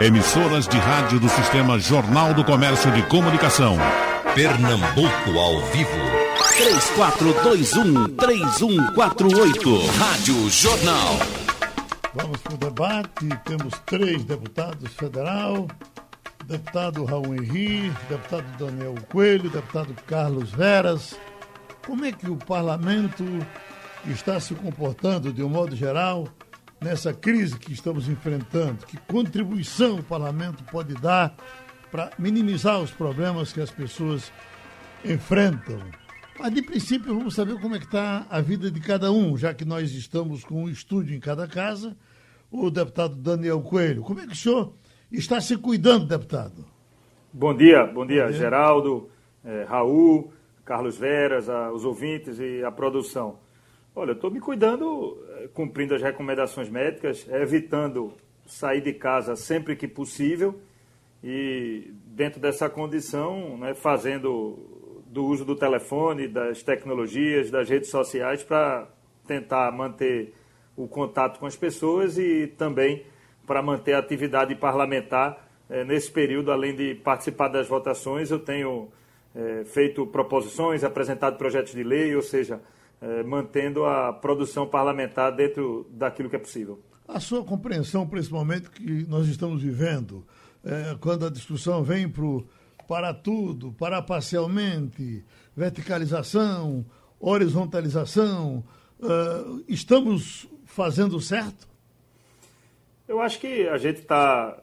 Emissoras de rádio do Sistema Jornal do Comércio de Comunicação. Pernambuco ao vivo. 3421-3148. Rádio Jornal. Vamos para o debate. Temos três deputados federal. Deputado Raul Henri, deputado Daniel Coelho, deputado Carlos Veras. Como é que o parlamento está se comportando, de um modo geral, nessa crise que estamos enfrentando? Que contribuição o parlamento pode dar para minimizar os problemas que as pessoas enfrentam? Mas, de princípio, vamos saber como é que está a vida de cada um, já que nós estamos com um estúdio em cada casa. O deputado Daniel Coelho, como é que o senhor está se cuidando, deputado? Bom dia, bom dia, bom dia. Geraldo, eh, Raul, Carlos Veras, a, os ouvintes e a produção. Olha, eu estou me cuidando, eh, cumprindo as recomendações médicas, evitando sair de casa sempre que possível e, dentro dessa condição, né, fazendo do uso do telefone, das tecnologias, das redes sociais para tentar manter o contato com as pessoas e também para manter a atividade parlamentar eh, nesse período, além de participar das votações, eu tenho eh, feito proposições, apresentado projetos de lei, ou seja, eh, mantendo a produção parlamentar dentro daquilo que é possível. A sua compreensão, principalmente, que nós estamos vivendo, é, quando a discussão vem pro, para tudo, para parcialmente, verticalização, horizontalização, uh, estamos fazendo certo? Eu acho que a gente está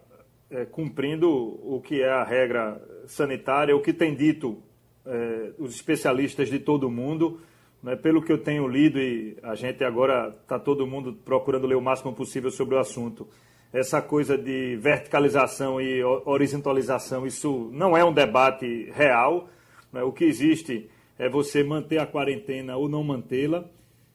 é, cumprindo o que é a regra sanitária, o que tem dito é, os especialistas de todo o mundo. Né, pelo que eu tenho lido, e a gente agora está todo mundo procurando ler o máximo possível sobre o assunto, essa coisa de verticalização e horizontalização, isso não é um debate real. Né, o que existe é você manter a quarentena ou não mantê-la.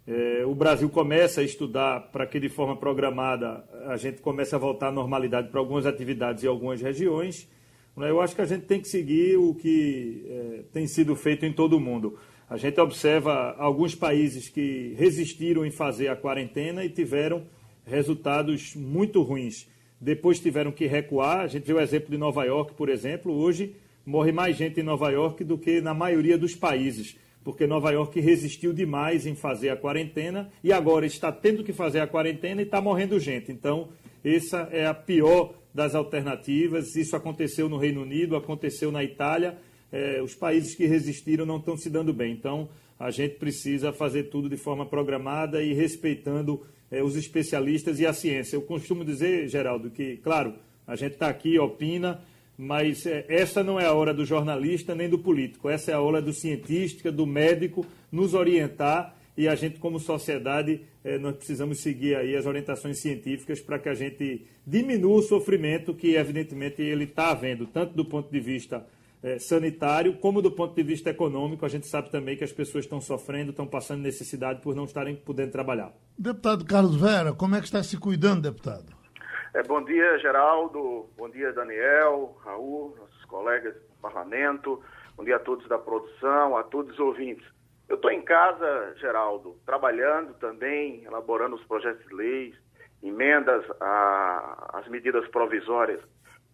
É, o Brasil começa a estudar para que, de forma programada, a gente comece a voltar à normalidade para algumas atividades em algumas regiões. Né, eu acho que a gente tem que seguir o que é, tem sido feito em todo o mundo. A gente observa alguns países que resistiram em fazer a quarentena e tiveram resultados muito ruins. Depois tiveram que recuar. A gente viu o exemplo de Nova York, por exemplo. Hoje morre mais gente em Nova York do que na maioria dos países, porque Nova York resistiu demais em fazer a quarentena e agora está tendo que fazer a quarentena e está morrendo gente. Então, essa é a pior das alternativas. Isso aconteceu no Reino Unido, aconteceu na Itália é, os países que resistiram não estão se dando bem. Então, a gente precisa fazer tudo de forma programada e respeitando é, os especialistas e a ciência. Eu costumo dizer, Geraldo, que, claro, a gente está aqui, opina, mas é, essa não é a hora do jornalista nem do político, essa é a hora do cientista, do médico nos orientar e a gente, como sociedade, é, nós precisamos seguir aí as orientações científicas para que a gente diminua o sofrimento que, evidentemente, ele está havendo, tanto do ponto de vista é, sanitário, como do ponto de vista econômico. A gente sabe também que as pessoas estão sofrendo, estão passando necessidade por não estarem podendo trabalhar. Deputado Carlos Vera, como é que está se cuidando, deputado? É, bom dia, Geraldo. Bom dia, Daniel, Raul, nossos colegas do parlamento. Bom dia a todos da produção, a todos os ouvintes. Eu estou em casa, Geraldo, trabalhando também, elaborando os projetos de leis, emendas às medidas provisórias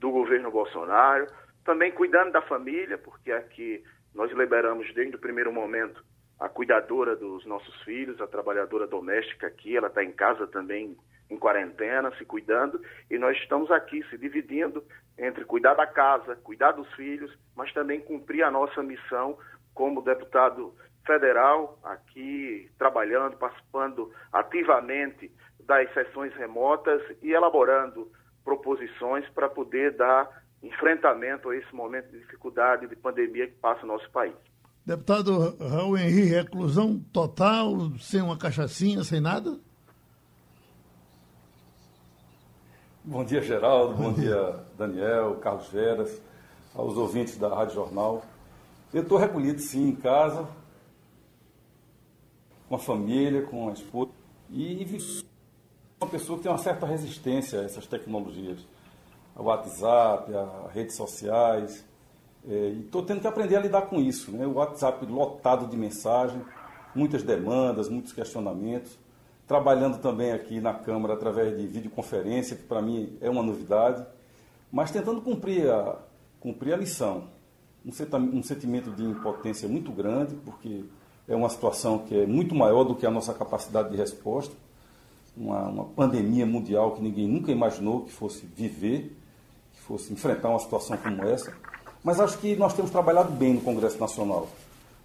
do governo Bolsonaro também cuidando da família, porque aqui nós liberamos desde o primeiro momento a cuidadora dos nossos filhos, a trabalhadora doméstica aqui, ela está em casa também em quarentena, se cuidando, e nós estamos aqui se dividindo entre cuidar da casa, cuidar dos filhos, mas também cumprir a nossa missão como deputado federal, aqui trabalhando, participando ativamente das sessões remotas e elaborando proposições para poder dar enfrentamento a esse momento de dificuldade, de pandemia que passa o nosso país. Deputado Raul Henrique, reclusão total, sem uma cachaçinha, sem nada? Bom dia, Geraldo. Bom dia, Daniel, Carlos Veras, aos ouvintes da Rádio Jornal. Eu estou recolhido, sim, em casa, com a família, com a esposa, e uma pessoa que tem uma certa resistência a essas tecnologias o WhatsApp, as redes sociais. É, e estou tendo que aprender a lidar com isso. Né? O WhatsApp lotado de mensagem, muitas demandas, muitos questionamentos. Trabalhando também aqui na Câmara através de videoconferência, que para mim é uma novidade. mas tentando cumprir a, cumprir a missão. Um, sentimento de impotência muito grande, porque é uma situação que é muito maior do que a nossa capacidade de resposta. Uma, uma pandemia mundial que ninguém nunca imaginou que fosse viver, fosse enfrentar uma situação como essa. Mas acho que nós temos trabalhado bem no Congresso Nacional.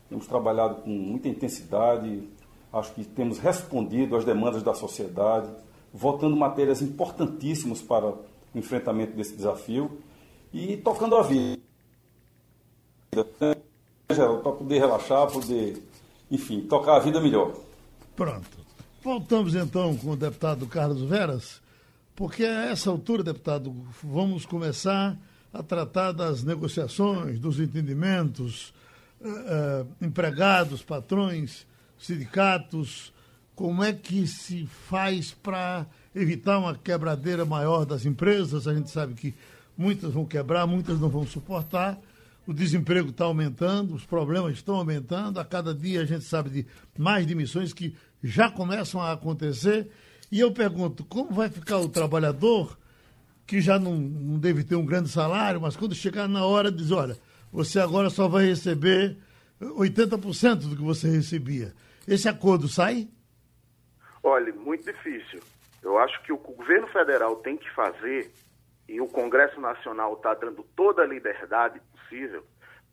Temos trabalhado com muita intensidade, acho que temos respondido às demandas da sociedade, votando matérias importantíssimas para o enfrentamento desse desafio e tocando a vida. Para poder relaxar, poder, enfim, tocar a vida melhor. Pronto. Voltamos então com o deputado Carlos Veras, porque a essa altura, deputado, vamos começar a tratar das negociações, dos entendimentos, uh, uh, empregados, patrões, sindicatos, como é que se faz para evitar uma quebradeira maior das empresas? A gente sabe que muitas vão quebrar, muitas não vão suportar. O desemprego está aumentando, os problemas estão aumentando. A cada dia a gente sabe de mais demissões que já começam a acontecer. E eu pergunto, como vai ficar o trabalhador que já não, não deve ter um grande salário, mas quando chegar na hora diz, olha, você agora só vai receber 80% do que você recebia. Esse acordo sai? Olha, muito difícil. Eu acho que o governo federal tem que fazer, e o Congresso Nacional está dando toda a liberdade possível,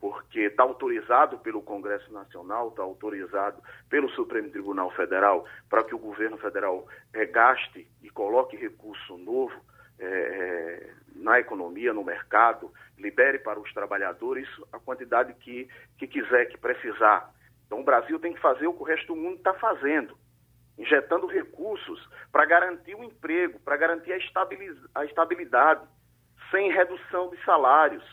porque está autorizado pelo Congresso Nacional, está autorizado pelo Supremo Tribunal Federal, para que o governo federal é, gaste e coloque recurso novo é, na economia, no mercado, libere para os trabalhadores a quantidade que, que quiser, que precisar. Então o Brasil tem que fazer o que o resto do mundo está fazendo, injetando recursos para garantir o emprego, para garantir a, a estabilidade, sem redução de salários,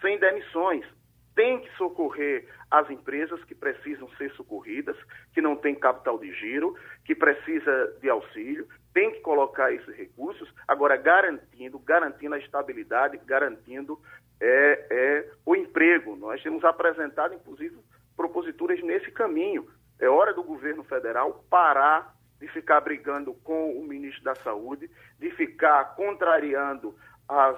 sem demissões. Tem que socorrer as empresas que precisam ser socorridas, que não têm capital de giro, que precisa de auxílio, tem que colocar esses recursos, agora garantindo, garantindo a estabilidade, garantindo é, é, o emprego. Nós temos apresentado, inclusive, proposituras nesse caminho. É hora do governo federal parar de ficar brigando com o ministro da Saúde, de ficar contrariando as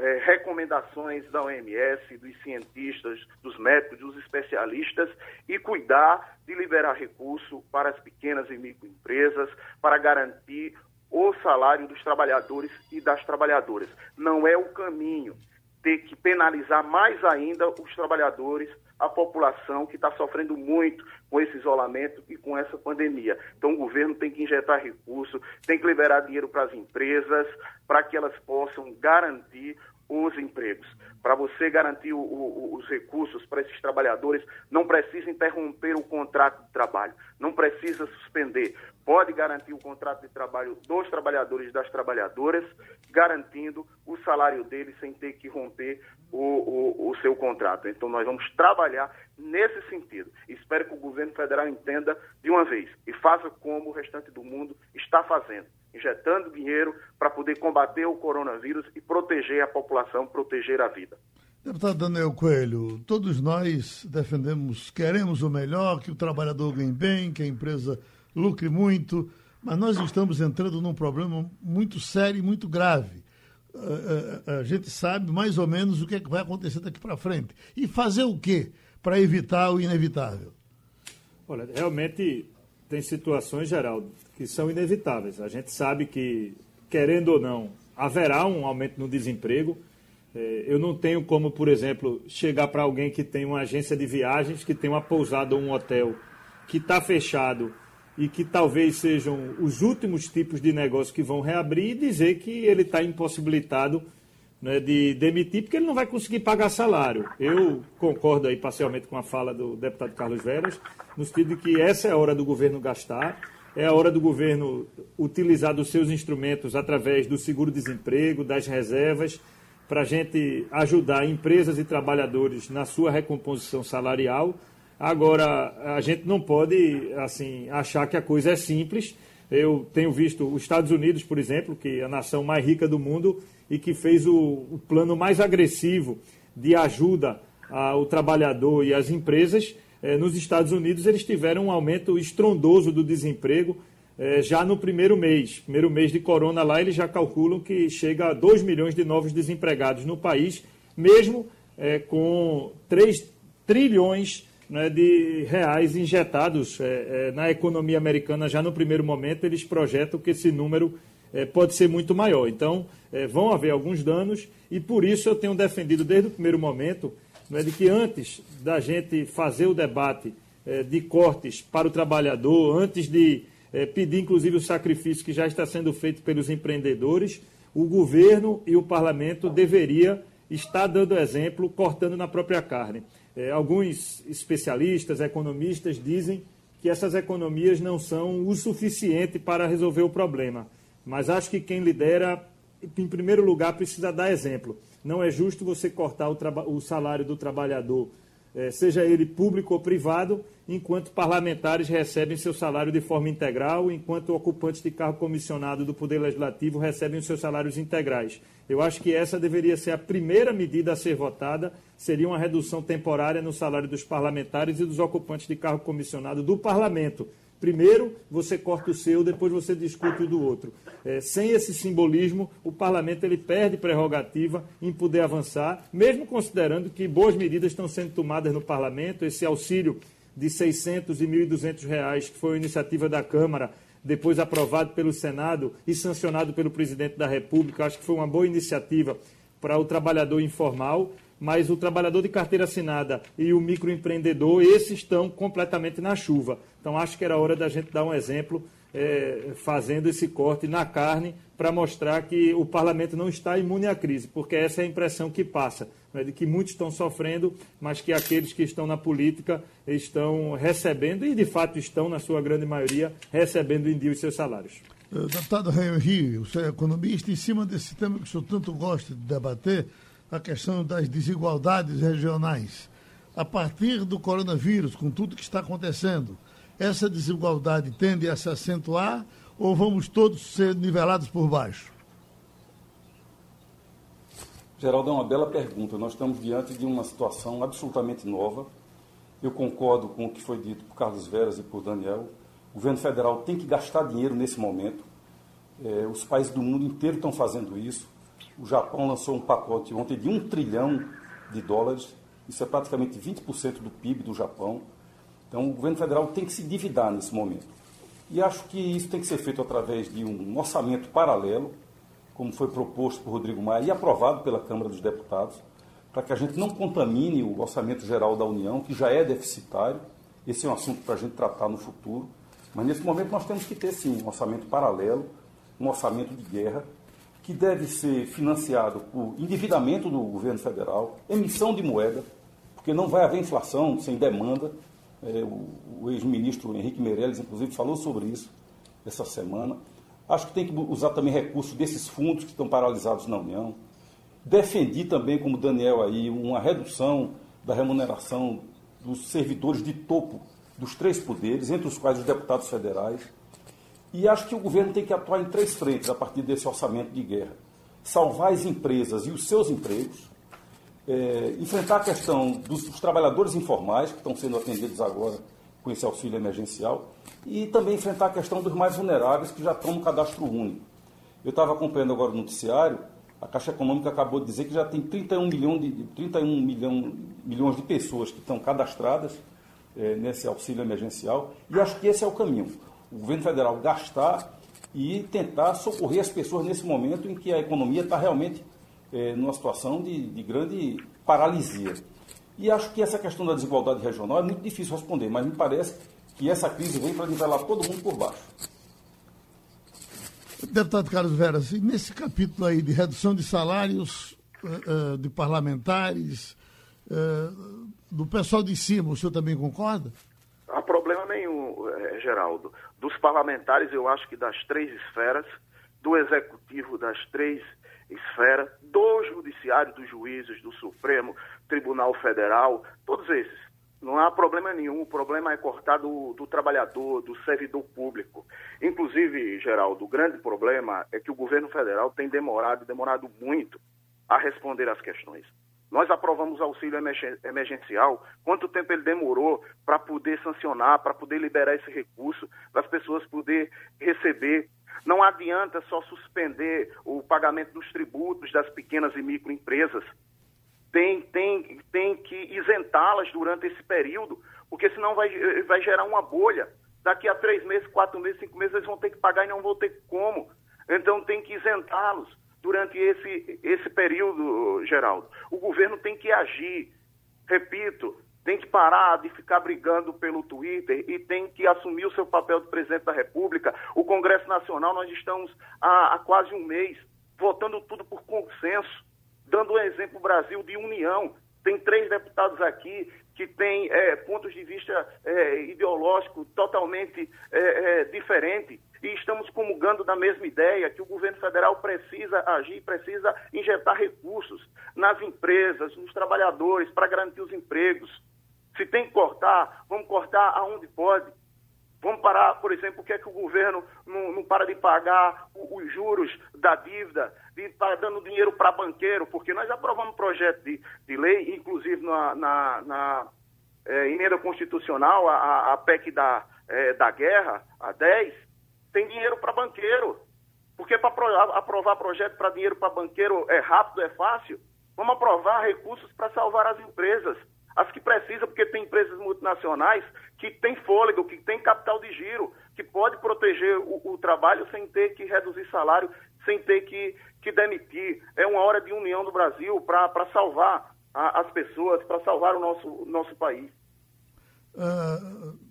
é, recomendações da OMS, dos cientistas, dos médicos, dos especialistas e cuidar de liberar recurso para as pequenas e microempresas, para garantir o salário dos trabalhadores e das trabalhadoras. Não é o caminho ter que penalizar mais ainda os trabalhadores, a população que está sofrendo muito com esse isolamento e com essa pandemia. Então, o governo tem que injetar recursos, tem que liberar dinheiro para as empresas, para que elas possam garantir os empregos. Para você garantir o, o, os recursos para esses trabalhadores, não precisa interromper o contrato de trabalho, não precisa suspender. Pode garantir o contrato de trabalho dos trabalhadores e das trabalhadoras, garantindo o salário deles sem ter que romper o, o seu contrato. Então, nós vamos trabalhar nesse sentido. Espero que o governo federal entenda de uma vez e faça como o restante do mundo está fazendo injetando dinheiro para poder combater o coronavírus e proteger a população, proteger a vida. Deputado Daniel Coelho, todos nós defendemos, queremos o melhor, que o trabalhador ganhe bem, que a empresa lucre muito, mas nós estamos entrando num problema muito sério e muito grave. A, a, a gente sabe mais ou menos o que, é que vai acontecer daqui para frente. E fazer o quê para evitar o inevitável? Olha, realmente tem situações, Geraldo, que são inevitáveis. A gente sabe que, querendo ou não, haverá um aumento no desemprego. É, eu não tenho como, por exemplo, chegar para alguém que tem uma agência de viagens, que tem uma pousada ou um hotel que está fechado e que talvez sejam os últimos tipos de negócio que vão reabrir e dizer que ele está impossibilitado né, de demitir porque ele não vai conseguir pagar salário. Eu concordo aí parcialmente com a fala do deputado Carlos Veras, no sentido de que essa é a hora do governo gastar é a hora do governo utilizar dos seus instrumentos através do seguro-desemprego, das reservas, para a gente ajudar empresas e trabalhadores na sua recomposição salarial. Agora, a gente não pode assim achar que a coisa é simples. Eu tenho visto os Estados Unidos, por exemplo, que é a nação mais rica do mundo e que fez o, o plano mais agressivo de ajuda ao trabalhador e às empresas, eh, nos Estados Unidos eles tiveram um aumento estrondoso do desemprego. é, já no primeiro mês. Primeiro mês de corona lá, eles já calculam que chega a 2 milhões de novos desempregados no país, mesmo é, com 3 trilhões né, de reais injetados é, é, na economia americana já no primeiro momento, eles projetam que esse número é, pode ser muito maior. Então, é, vão haver alguns danos e por isso eu tenho defendido desde o primeiro momento né, de que antes da gente fazer o debate de cortes para o trabalhador, antes de é, pedir inclusive o sacrifício que já está sendo feito pelos empreendedores, o governo e o parlamento deveria estar dando exemplo, cortando na própria carne. É, alguns especialistas, economistas, dizem que essas economias não são o suficiente para resolver o problema. Mas acho que quem lidera, em primeiro lugar, precisa dar exemplo. Não é justo você cortar o, o salário do trabalhador seja ele público ou privado, enquanto parlamentares recebem seu salário de forma integral, enquanto ocupantes de cargo comissionado do Poder Legislativo recebem os seus salários integrais. Eu acho que essa deveria ser a primeira medida a ser votada, seria uma redução temporária no salário dos parlamentares e dos ocupantes de cargo comissionado do parlamento. Primeiro você corta o seu, depois você discute o do outro. É, sem esse simbolismo, o parlamento ele perde prerrogativa em poder avançar, mesmo considerando que boas medidas estão sendo tomadas no parlamento. Esse auxílio de 600 e 1.200 reais, que foi uma iniciativa da Câmara, depois aprovado pelo Senado e sancionado pelo presidente da República, acho que foi uma boa iniciativa para o trabalhador informal mas o trabalhador de carteira assinada e o microempreendedor, esses estão completamente na chuva. Então, acho que era hora da gente dar um exemplo é, fazendo esse corte na carne para mostrar que o parlamento não está imune à crise, porque essa é a impressão que passa, né, de que muitos estão sofrendo, mas que aqueles que estão na política estão recebendo, e de fato estão, na sua grande maioria, recebendo em dia os seus salários. Uh, deputado Henri, o senhor é economista, em cima desse tema que o senhor tanto gosta de debater, a questão das desigualdades regionais. A partir do coronavírus, com tudo que está acontecendo, essa desigualdade tende a se acentuar ou vamos todos ser nivelados por baixo? Geraldo, é uma bela pergunta. Nós estamos diante de uma situação absolutamente nova. Eu concordo com o que foi dito por Carlos Veras e por Daniel. O governo federal tem que gastar dinheiro nesse momento. É, os países do mundo inteiro estão fazendo isso. O Japão lançou um pacote ontem de um trilhão de dólares, isso é praticamente 20% do PIB do Japão. Então, o governo federal tem que se endividar nesse momento. E acho que isso tem que ser feito através de um orçamento paralelo, como foi proposto por Rodrigo Maia e aprovado pela Câmara dos Deputados, para que a gente não contamine o orçamento geral da União, que já é deficitário. Esse é um assunto para a gente tratar no futuro. Mas nesse momento nós temos que ter sim um orçamento paralelo, um orçamento de guerra, que deve ser financiado por endividamento do governo federal, emissão de moeda, porque não vai haver inflação sem demanda. É, o, o ex-ministro Henrique Meirelles, inclusive, falou sobre isso essa semana. Acho que tem que usar também recursos desses fundos que estão paralisados na União. Defendi também, como Daniel aí, uma redução da remuneração dos servidores de topo dos três poderes, entre os quais os deputados federais. E acho que o governo tem que atuar em três frentes a partir desse orçamento de guerra: salvar as empresas e os seus empregos, é, enfrentar a questão dos, dos, trabalhadores informais que estão sendo atendidos agora com esse auxílio emergencial e também enfrentar a questão dos mais vulneráveis que já estão no cadastro único. Eu estava acompanhando agora o noticiário, a Caixa Econômica acabou de dizer que já tem 31, milhão de, 31 milhão, milhões de pessoas que estão cadastradas é, nesse auxílio emergencial e acho que esse é o caminho o governo federal gastar e tentar socorrer as pessoas nesse momento em que a economia está realmente é, numa situação de, de grande paralisia. E acho que essa questão da desigualdade regional é muito difícil responder, mas me parece que essa crise vem para nivelar todo mundo por baixo. Deputado Carlos Veras, nesse capítulo aí de redução de salários uh, uh, de parlamentares, do pessoal de cima, o senhor também concorda? Não há problema nenhum, Geraldo dos parlamentares, eu acho que das três esferas, do executivo das três esferas, do judiciário, dos juízes, do Supremo, Tribunal Federal, todos esses. Não há problema nenhum. O problema é cortar do, do, trabalhador, do servidor público. Inclusive, Geraldo, o grande problema é que o governo federal tem demorado, demorado muito a responder às questões. Nós aprovamos auxílio emergencial. Quanto tempo ele demorou para poder sancionar, para poder liberar esse recurso, para as pessoas poderem receber? Não adianta só suspender o pagamento dos tributos das pequenas e microempresas. Tem, tem, tem que isentá-las durante esse período, porque senão vai, vai gerar uma bolha. Daqui a três meses, quatro meses, cinco meses, eles vão ter que pagar e não vão ter como. Então tem que isentá-los durante esse, esse período, Geraldo. O governo tem que agir. Repito, tem que parar de ficar brigando pelo Twitter e tem que assumir o seu papel de presidente da República. O Congresso Nacional, nós estamos há, há quase um mês votando tudo por consenso, dando um exemplo Brasil de união. Tem três deputados aqui que têm é, pontos de vista é, ideológico totalmente é, é diferentes e estamos comungando da mesma ideia que o governo federal precisa agir, precisa injetar recursos nas empresas, nos trabalhadores, para garantir os empregos. Se tem que cortar, vamos cortar aonde pode. Vamos parar, por exemplo, o que é que o governo não, não para de pagar os juros da dívida, de estar tá dando dinheiro para banqueiro, porque nós aprovamos um projeto de, de lei, inclusive na, na, na é, emenda constitucional, a, a PEC da, é, da guerra, a 10, tem dinheiro para banqueiro. Porque para aprovar projeto para dinheiro para banqueiro é rápido, é fácil. Vamos aprovar recursos para salvar as empresas. As que precisam, porque tem empresas multinacionais que têm fôlego, que têm capital de giro, que pode proteger o, o trabalho sem ter que reduzir salário, sem ter que, que demitir. É uma hora de união do Brasil para salvar a, as pessoas, para salvar o nosso, nosso país. Uh,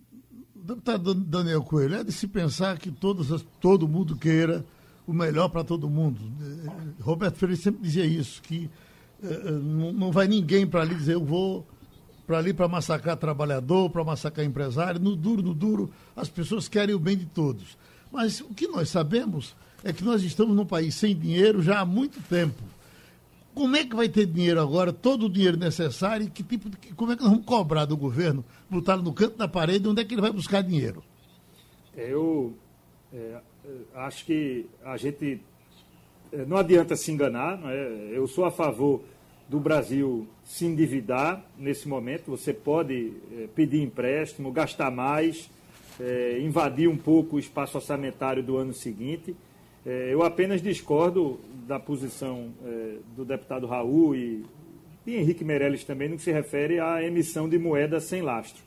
deputado Daniel Coelho, é de se pensar que todos, todo mundo queira o melhor para todo mundo. Eh, Roberto Freire sempre dizia isso, que uh, não, não vai ninguém para ali dizer eu vou para ali para massacrar trabalhador, para massacrar empresário. No duro, no duro, as pessoas querem o bem de todos. Mas o que nós sabemos é que nós estamos num país sem dinheiro já há muito tempo. Como é que vai ter dinheiro agora, todo o dinheiro necessário, e que tipo de, como é que nós vamos cobrar do governo, botar no canto da parede, onde é que ele vai buscar dinheiro? Eu é, acho que a gente é, não adianta se enganar, é? eu sou a favor do Brasil se endividar nesse momento. Você pode é, pedir empréstimo, gastar mais, é, invadir um pouco o espaço orçamentário do ano seguinte. É, eu apenas discordo da posição é, do deputado Raul e, e Henrique Meirelles também no que se refere à emissão de moeda sem lastro.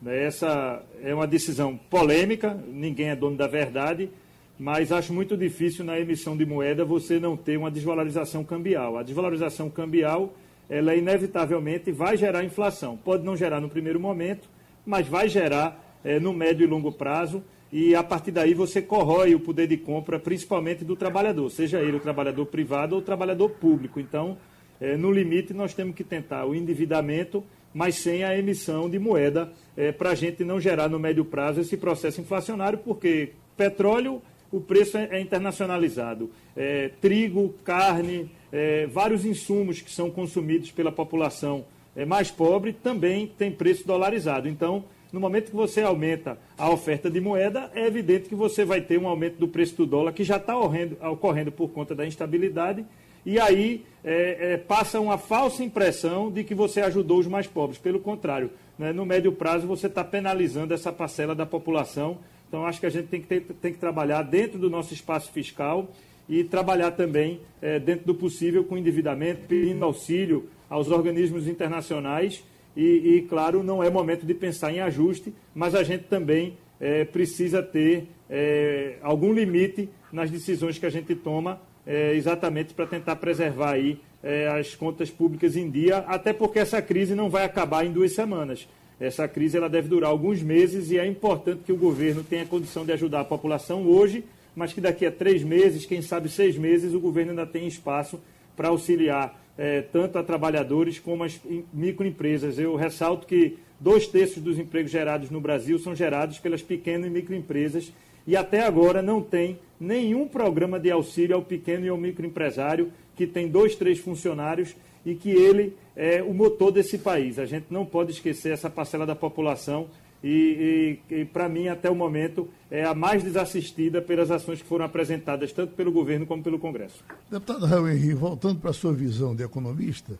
Né, essa é uma decisão polêmica, ninguém é dono da verdade, mas acho muito difícil na emissão de moeda você não ter uma desvalorização cambial. A desvalorização cambial, ela inevitavelmente vai gerar inflação. Pode não gerar no primeiro momento, mas vai gerar é, no médio e longo prazo e a partir daí você corrói o poder de compra, principalmente do trabalhador, seja ele o trabalhador privado ou o trabalhador público. Então, é, no limite, nós temos que tentar o endividamento, mas sem a emissão de moeda, é, para a gente não gerar no médio prazo esse processo inflacionário, porque petróleo, o preço é, é internacionalizado. É, trigo, carne, é, vários insumos que são consumidos pela população é, mais pobre também tem preço dolarizado. Então, no momento que você aumenta a oferta de moeda, é evidente que você vai ter um aumento do preço do dólar que já está ocorrendo por conta da instabilidade. E aí é, é, passa uma falsa impressão de que você ajudou os mais pobres. Pelo contrário, né, no médio prazo você está penalizando essa parcela da população. Então acho que a gente tem que, ter, tem que trabalhar dentro do nosso espaço fiscal e trabalhar também é, dentro do possível com endividamento, pedindo auxílio aos organismos internacionais e, e, claro, não é momento de pensar em ajuste, mas a gente também é, precisa ter é, algum limite nas decisões que a gente toma, é, exatamente para tentar preservar aí é, as contas públicas em dia, até porque essa crise não vai acabar em duas semanas. Essa crise ela deve durar alguns meses e é importante que o governo tenha condição de ajudar a população hoje, mas que daqui a três meses, quem sabe seis meses, o governo ainda tenha espaço para auxiliar é, tanto a trabalhadores como as microempresas. Eu ressalto que dois terços dos empregos gerados no Brasil são gerados pelas pequenas e microempresas e até agora não tem nenhum programa de auxílio ao pequeno e ao microempresário que tem dois, três funcionários e que ele é o motor desse país. A gente não pode esquecer essa parcela da população e, e, e para mim, até o momento, é a mais desassistida pelas ações que foram apresentadas tanto pelo governo como pelo Congresso. Deputado Raul Henrique, voltando para a sua visão de economista,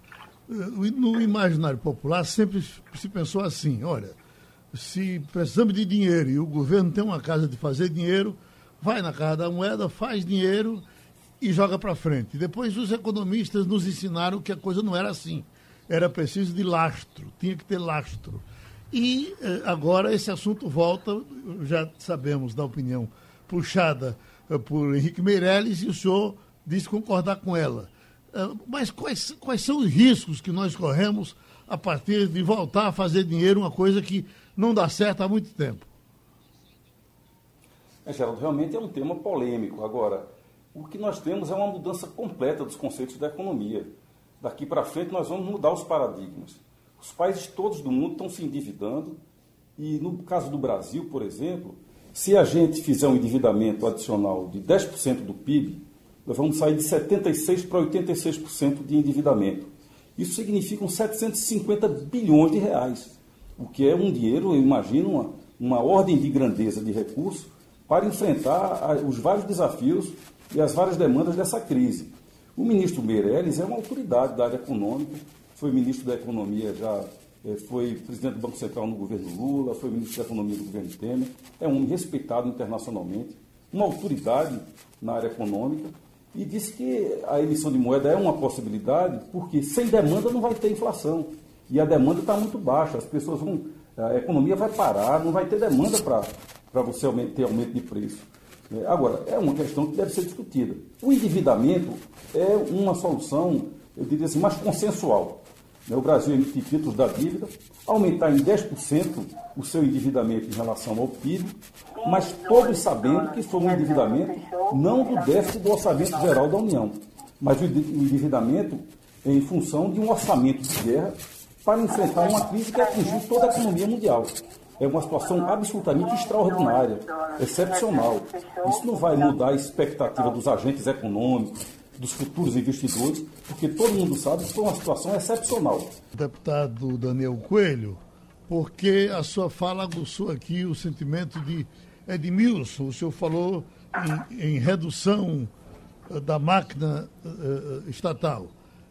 no imaginário popular sempre se pensou assim, olha, se precisamos de dinheiro e o governo tem uma casa de fazer dinheiro, vai na casa da moeda, faz dinheiro e joga para frente. Depois os economistas nos ensinaram que a coisa não era assim. Era preciso de lastro, tinha que ter lastro. E eh, agora esse assunto volta, já sabemos da opinião puxada eh, por Henrique Meirelles e o senhor disse concordar com ela. Eh, mas quais, quais são os riscos que nós corremos a partir de voltar a fazer dinheiro, uma coisa que não dá certo há muito tempo? É, Geraldo, realmente é um tema polêmico. Agora, o que nós temos é uma mudança completa dos conceitos da economia. Daqui para frente nós vamos mudar os paradigmas. Os países todos do mundo estão se endividando e no caso do Brasil, por exemplo, se a gente fizer um endividamento adicional de 10% do PIB, nós vamos sair de 76% para 86% de endividamento. Isso significa uns 750 bilhões de reais, o que é um dinheiro, eu imagino, uma, uma ordem de grandeza de recursos para enfrentar os vários desafios e as várias demandas dessa crise. O ministro Meirelles é uma autoridade da área econômica, foi ministro da Economia já, eh, foi presidente do Banco Central no governo Lula, foi ministro da Economia do governo Temer, é um respeitado internacionalmente, uma autoridade na área econômica e disse que a emissão de moeda é uma possibilidade porque sem demanda não vai ter inflação. E a demanda está muito baixa, as pessoas vão. A economia vai parar, não vai ter demanda para você ter aumento de preço. É, agora, é uma questão que deve ser discutida. O endividamento é uma solução, eu diria assim, mais consensual. Né, o Brasil emitir títulos da dívida, aumentar em 10% o seu endividamento em relação ao PIB, mas todos sabendo que foi um endividamento não do déficit do orçamento geral da União, mas o endividamento em função de um orçamento de guerra para enfrentar uma crise que atingiu toda a economia mundial. É uma situação absolutamente extraordinária, excepcional. Isso não vai mudar a expectativa dos agentes econômicos, dos futuros investidores, porque todo mundo sabe que foi uma situação excepcional. Deputado Daniel Coelho, porque a sua fala aguçou aqui o sentimento de Edmilson. O senhor falou em, em redução eh, da máquina uh, estatal.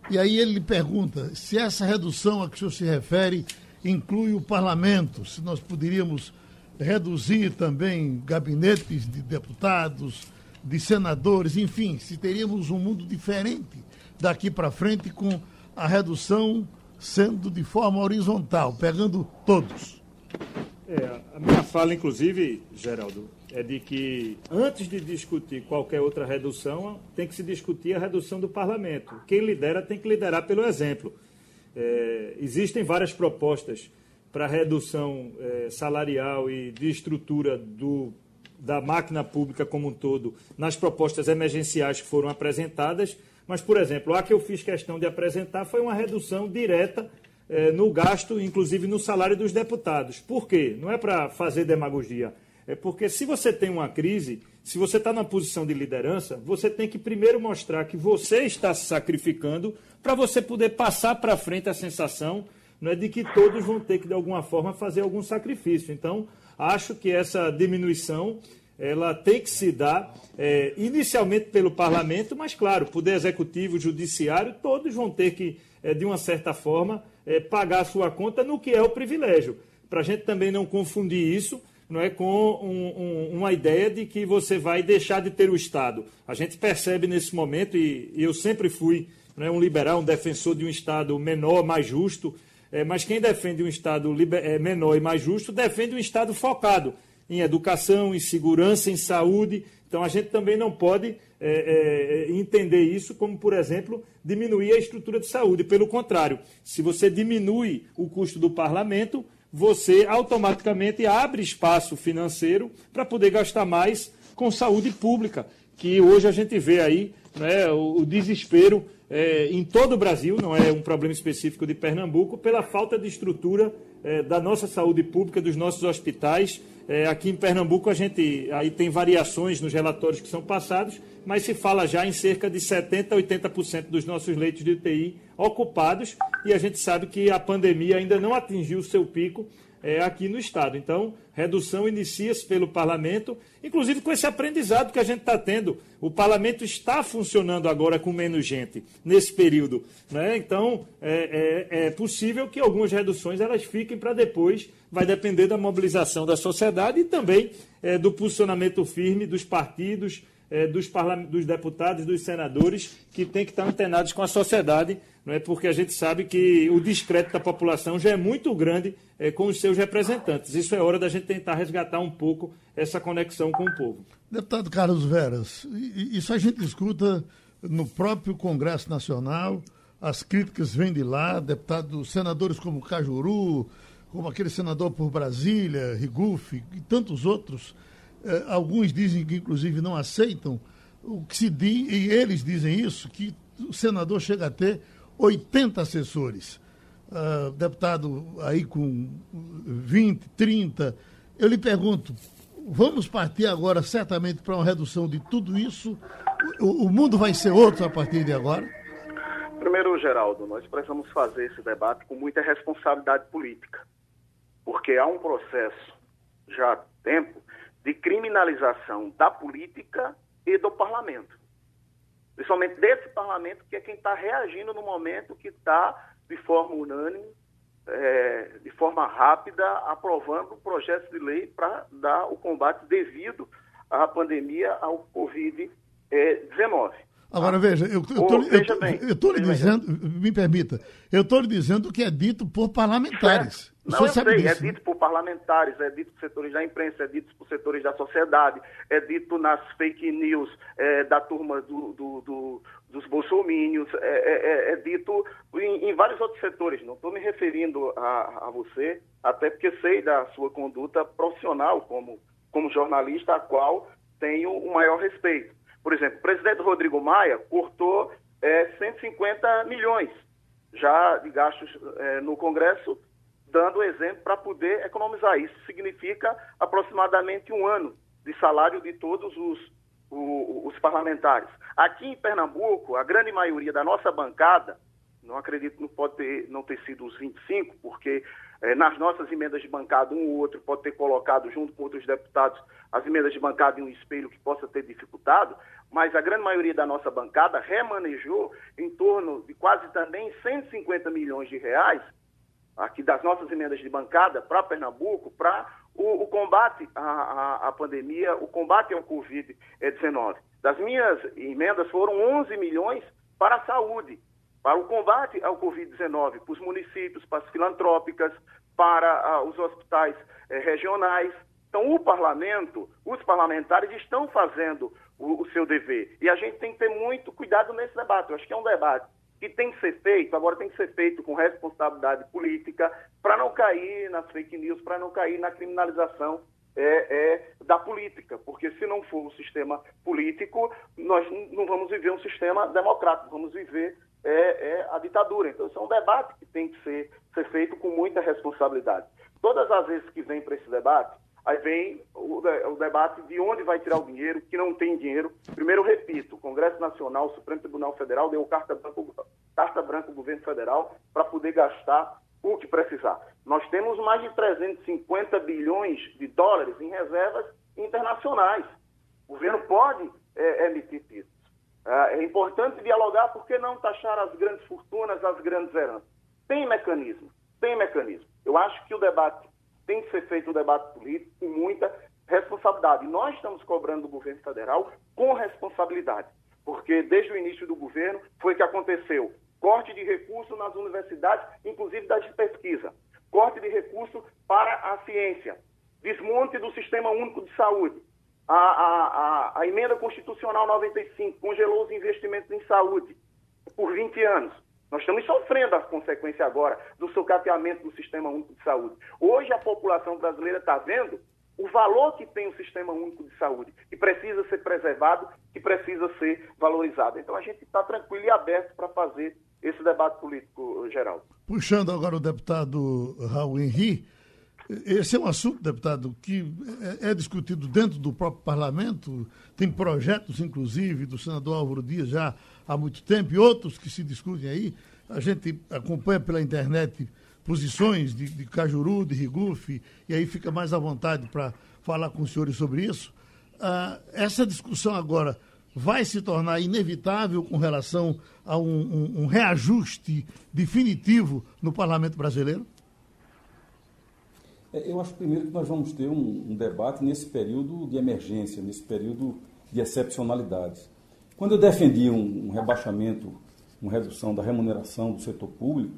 E aí ele lhe pergunta se essa redução a que o senhor se refere inclui o parlamento, se nós poderíamos reduzir também gabinetes de deputados, de senadores, enfim, se teríamos um mundo diferente daqui para frente com a redução sendo de forma horizontal, pegando todos. É, a minha fala, inclusive, Geraldo, é de que antes de discutir qualquer outra redução, tem que se discutir a redução do parlamento. Quem lidera tem que liderar pelo exemplo. É, existem várias propostas para redução é, salarial e de estrutura do, da máquina pública como um todo nas propostas emergenciais que foram apresentadas, mas, por exemplo, a que eu fiz questão de apresentar foi uma redução direta é, no gasto, inclusive no salário dos deputados. Por quê? Não é para fazer demagogia é porque se você tem uma crise, se você está na posição de liderança, você tem que primeiro mostrar que você está se sacrificando para você poder passar para frente a sensação não é de que todos vão ter que, de alguma forma, fazer algum sacrifício. Então, acho que essa diminuição ela tem que se dar é, inicialmente pelo parlamento, mas, claro, poder executivo, judiciário, todos vão ter que, é, de uma certa forma, é, pagar a sua conta no que é o privilégio. Para a gente também não confundir isso não é com um, um, uma ideia de que você vai deixar de ter o Estado. A gente percebe nesse momento, e, e eu sempre fui é, um liberal, um defensor de um Estado menor, mais justo, é, mas quem defende um Estado liber, é, menor e mais justo defende um Estado focado em educação, em segurança, em saúde. Então a gente também não pode é, é, entender isso como, por exemplo, diminuir a estrutura de saúde. Pelo contrário, se você diminui o custo do parlamento, você automaticamente abre espaço financeiro para poder gastar mais com saúde pública, que hoje a gente vê aí né, o, o desespero é, em todo o Brasil, não é um problema específico de Pernambuco, pela falta de estrutura é, da nossa saúde pública, dos nossos hospitais. É, aqui em Pernambuco a gente aí tem variações nos relatórios que são passados, mas se fala já em cerca de 70% a 80% dos nossos leitos de UTI ocupados, e a gente sabe que a pandemia ainda não atingiu o seu pico é, aqui no Estado. Então, redução inicia-se pelo parlamento, inclusive com esse aprendizado que a gente está tendo. O parlamento está funcionando agora com menos gente nesse período. Né? Então, é, é, é possível que algumas reduções elas fiquem para depois. Vai depender da mobilização da sociedade e também é, do posicionamento firme dos partidos, é, dos, dos deputados, dos senadores, que têm que estar antenados com a sociedade, não é? porque a gente sabe que o descrédito da população já é muito grande é, com os seus representantes. Isso é hora da gente tentar resgatar um pouco essa conexão com o povo. Deputado Carlos Veras, isso a gente escuta no próprio Congresso Nacional, as críticas vêm de lá, deputados, senadores como Cajuru, como aquele senador por Brasília, Rigufe e tantos outros eh, alguns dizem que, inclusive, não aceitam o que se diz, e eles dizem isso, que o senador chega a ter 80 assessores. Uh, deputado aí com 20, 30. Eu lhe pergunto, vamos partir agora certamente para uma redução de tudo isso? O, o mundo vai ser outro a partir de agora? Primeiro, Geraldo, nós precisamos fazer esse debate com muita responsabilidade política, porque há um processo já há tempo de criminalização da política e do parlamento. Principalmente desse parlamento, que é quem está reagindo no momento que está, de forma unânime, é, de forma rápida, aprovando projetos de lei para dar o combate devido à pandemia, ao Covid-19. Agora, veja, eu estou lhe dizendo, me permita, eu estou lhe dizendo que é dito por parlamentares. Certo. Não, eu sei, disso, é dito né? por parlamentares, é dito por setores da imprensa, é dito por setores da sociedade, é dito nas fake news é, da turma do, do, do, dos bolsomínios, é, é, é, é dito em, em, vários outros setores. Não estou me referindo a, a você, até porque sei da sua conduta profissional como, como jornalista, a qual tenho o maior respeito. Por exemplo, o presidente Rodrigo Maia cortou 150 é, milhões já de gastos é, no Congresso dando exemplo para poder economizar. Isso significa aproximadamente um ano de salário de todos os, os, os parlamentares. Aqui em Pernambuco, a grande maioria da nossa bancada, não acredito que não pode ter, não ter sido os 25, porque eh, nas nossas emendas de bancada, um ou outro pode ter colocado, junto com outros deputados, as emendas de bancada em um espelho que possa ter dificultado, mas a grande maioria da nossa bancada remanejou em torno de quase também 150 milhões de reais aqui das nossas emendas de bancada para Pernambuco, para o, o, combate à, à, à, pandemia, o combate ao Covid-19. Das minhas emendas foram 11 milhões para a saúde, para o combate ao Covid-19, para os municípios, para as filantrópicas, para uh, os hospitais eh, regionais. Então, o parlamento, os parlamentares estão fazendo o, o seu dever. E a gente tem que ter muito cuidado nesse debate. Eu acho que é um debate que tem que ser feito, agora tem que ser feito com responsabilidade política, para não cair nas fake news, para não cair na criminalização é, é, da política, porque se não for um sistema político, nós não vamos viver um sistema democrático, vamos viver é, é, a ditadura. Então, isso é um debate que tem que ser, ser feito com muita responsabilidade. Todas as vezes que vem para esse debate, Aí vem o, o, debate de onde vai tirar o dinheiro, que não tem dinheiro. Primeiro, repito, o Congresso Nacional, o Supremo Tribunal Federal deu carta branca, carta branca ao governo federal para poder gastar o que precisar. Nós temos mais de 350 bilhões de dólares em reservas internacionais. O governo pode é, emitir títulos. É, é importante dialogar, por que não taxar as grandes fortunas, as grandes heranças? Tem mecanismo, tem mecanismo. Eu acho que o debate tem que ser feito um debate político com muita responsabilidade. Nós estamos cobrando do governo federal com responsabilidade, porque desde o início do governo foi que aconteceu corte de recursos nas universidades, inclusive das de pesquisa, corte de recursos para a ciência, desmonte do Sistema Único de Saúde, a, a, a, a emenda constitucional 95 congelou os investimentos em saúde por 20 anos. Nós estamos sofrendo as consequências agora do sucateamento do Sistema Único de Saúde. Hoje a população brasileira está vendo o valor que tem o Sistema Único de Saúde, que precisa ser preservado, que precisa ser valorizado. Então a gente está tranquilo e aberto para fazer esse debate político, Geraldo. Puxando agora o deputado Raul Henri, esse é um assunto, deputado, que é, é discutido dentro do próprio parlamento, tem projetos, inclusive, do senador Álvaro Dias já há muito tempo, e outros que se discutem aí. A gente acompanha pela internet posições de, de Cajuru, de Rigufe, e aí fica mais à vontade para falar com os senhores sobre isso. Uh, essa discussão agora vai se tornar inevitável com relação a um, um, um reajuste definitivo no parlamento brasileiro? É, eu acho primeiro que nós vamos ter um, um, debate nesse período de emergência, nesse período de excepcionalidades. Quando eu defendi um, um rebaixamento, uma redução da remuneração do setor público,